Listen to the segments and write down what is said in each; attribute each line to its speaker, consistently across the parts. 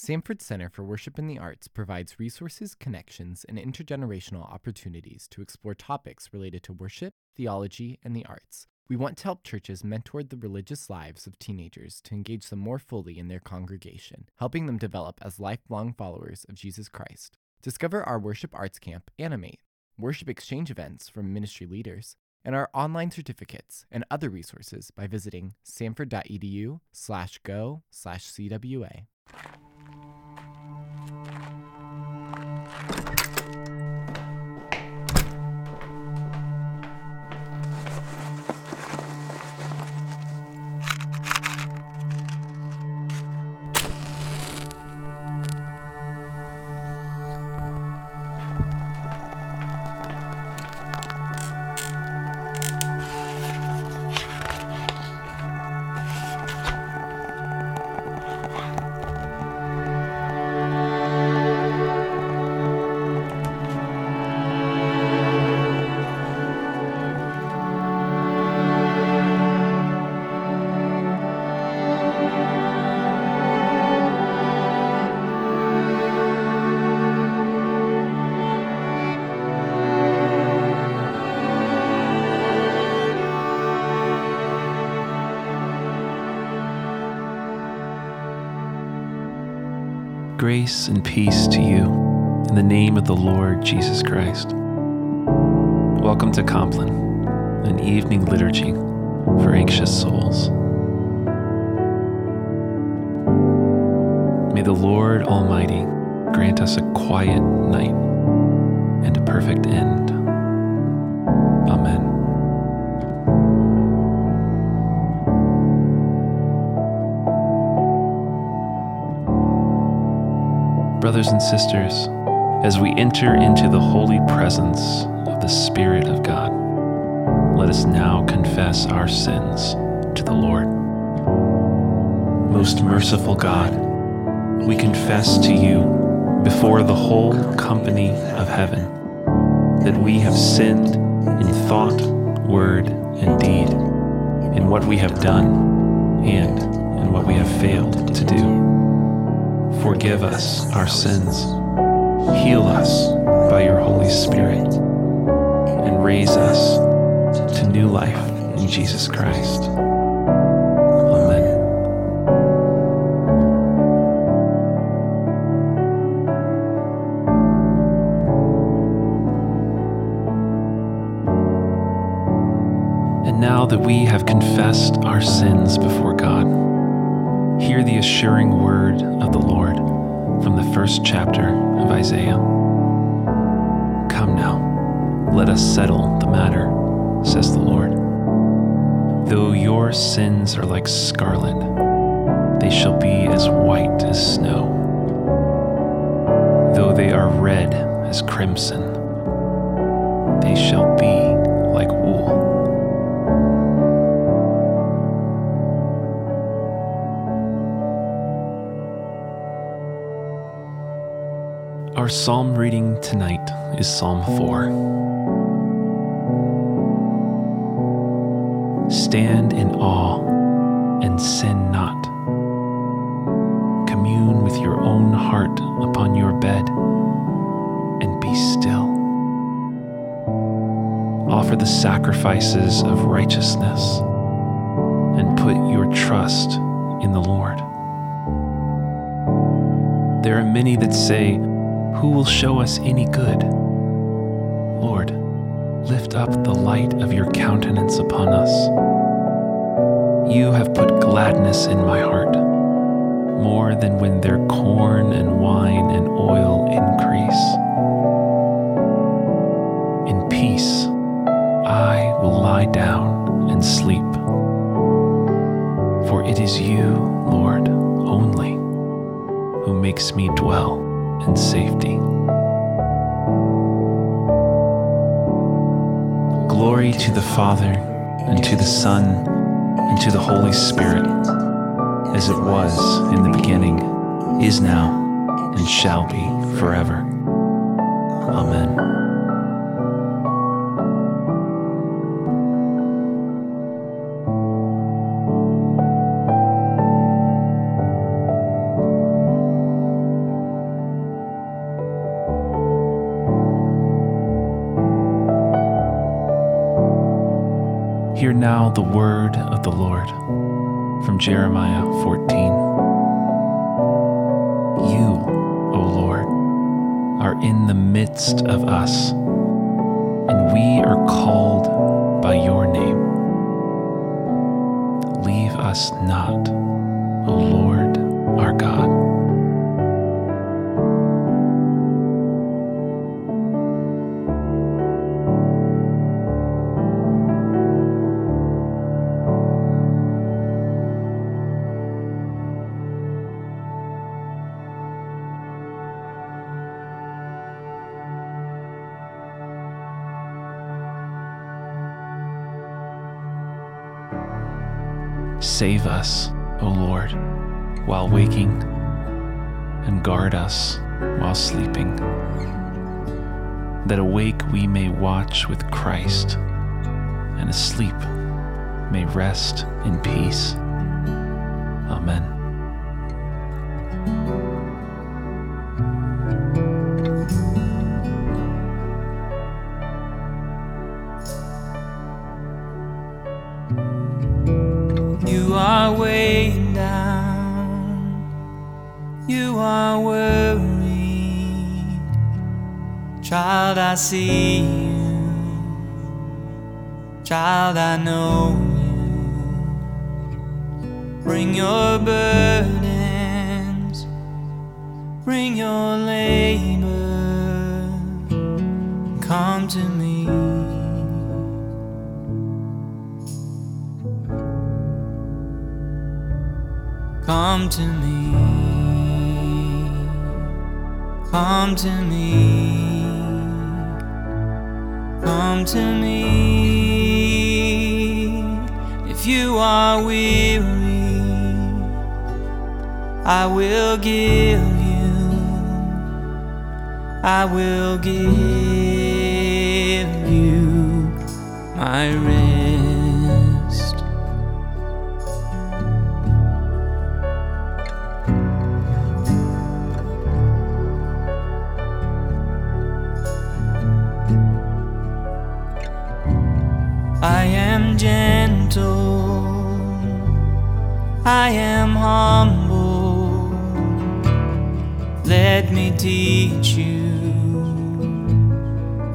Speaker 1: Samford Center for Worship and the Arts provides resources, connections, and intergenerational opportunities to explore topics related to worship, theology, and the arts. We want to help churches mentor the religious lives of teenagers to engage them more fully in their congregation, helping them develop as lifelong followers of Jesus Christ. Discover our worship arts camp, Animate, worship exchange events from ministry leaders, and our online certificates and other resources by visiting samford.edu slash go slash CWA.
Speaker 2: Grace and peace to you in the name of the Lord Jesus Christ. Welcome to Compline, an evening liturgy for anxious souls. May the Lord Almighty grant us a quiet night and a perfect end. Brothers and sisters, as we enter into the holy presence of the Spirit of God, let us now confess our sins to the Lord. Most merciful God, we confess to you before the whole company of heaven that we have sinned in thought, word, and deed, in what we have done and in what we have failed to do. Forgive us our sins, heal us by your Holy Spirit, and raise us to new life in Jesus Christ. Amen. And now that we have confessed our sins before God, hear the assuring word of the Lord from the first chapter of Isaiah. Come now, let us settle the matter, says the Lord. Though your sins are like scarlet, they shall be as white as snow. Though they are red as crimson, they shall be psalm reading tonight is Psalm 4. Stand in awe and sin not. Commune with your own heart upon your bed and be still. Offer the sacrifices of righteousness and put your trust in the Lord. There are many that say, who will show us any good? Lord, lift up the light of your countenance upon us. You have put gladness in my heart, more than when their corn and wine and oil increase. In peace, I will lie down and sleep. For it is you, Lord, only, who makes me dwell and safety. Glory to the Father, and to the Son, and to the Holy Spirit, as it was in the beginning, is now, and shall be forever. Amen. Now the word of the Lord from Jeremiah 14. You, O Lord, are in the midst of us, and we are called by your name. Leave us not, Save us, O Lord, while waking, and guard us while sleeping, that awake we may watch with Christ, and asleep may rest in peace. Amen.
Speaker 3: Child, I see you. Child, I know you. Bring your burdens, bring your labor. Come to me. Come to me. Come to me. Come to me. If you are weary, I will give you. I will give you my rest. I am humble. Let me teach you,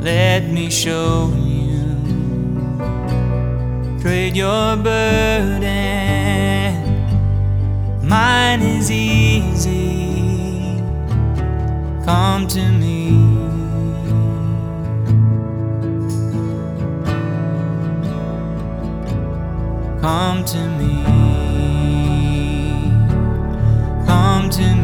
Speaker 3: let me show you. Trade your burden, mine is easy. Come to me. Come to me. To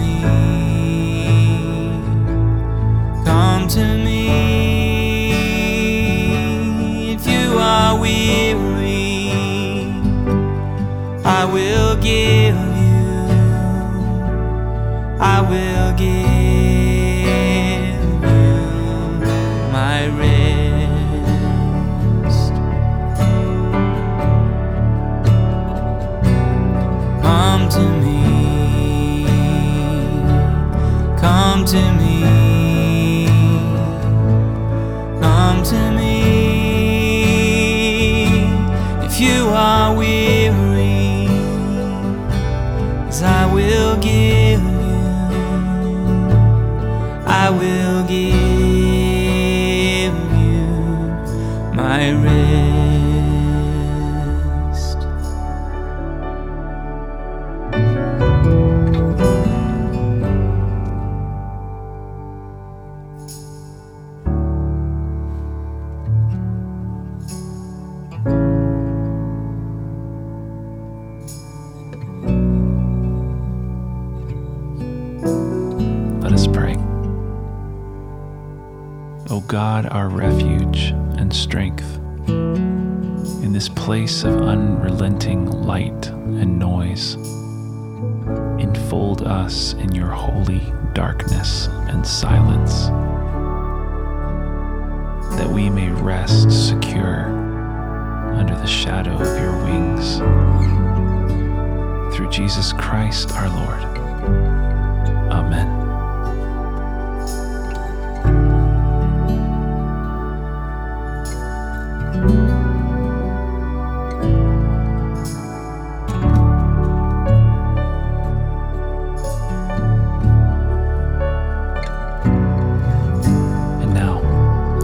Speaker 3: to me.
Speaker 2: Pray. O God, our refuge and strength, in this place of unrelenting light and noise, enfold us in your holy darkness and silence, that we may rest secure under the shadow of your wings. Through Jesus Christ our Lord.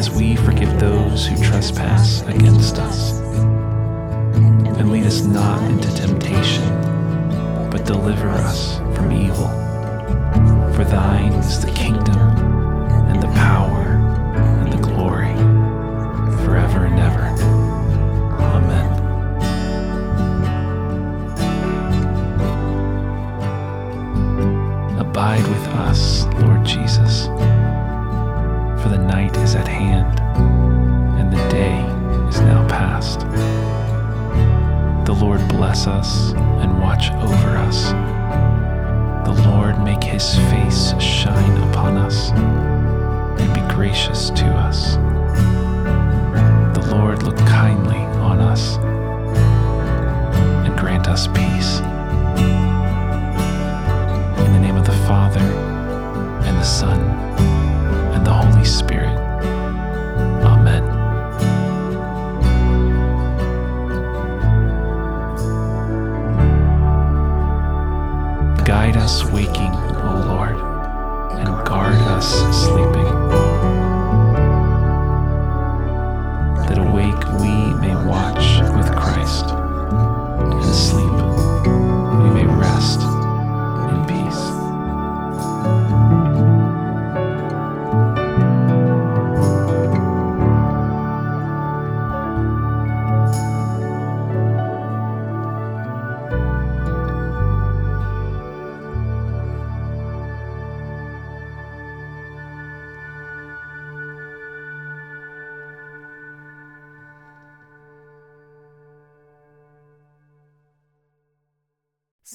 Speaker 2: as we forgive those who trespass against us. And lead us not into temptation, but deliver us from evil. For thine is the kingdom, and the power, bless us and watch over us. The Lord make his face shine upon us and be gracious to us. The Lord look kindly on us and grant us peace. Guide us waking, O Lord, and guard us sleeping.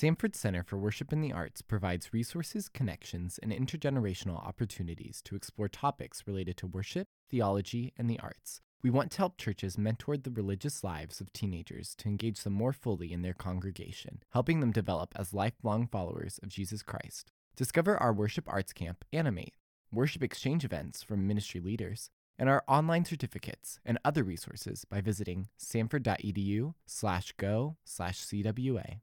Speaker 1: Samford Center for Worship in the Arts provides resources, connections, and intergenerational opportunities to explore topics related to worship, theology, and the arts. We want to help churches mentor the religious lives of teenagers to engage them more fully in their congregation, helping them develop as lifelong followers of Jesus Christ. Discover our worship arts camp, Animate, worship exchange events from ministry leaders, and our online certificates and other resources by visiting samford.edu slash go slash CWA.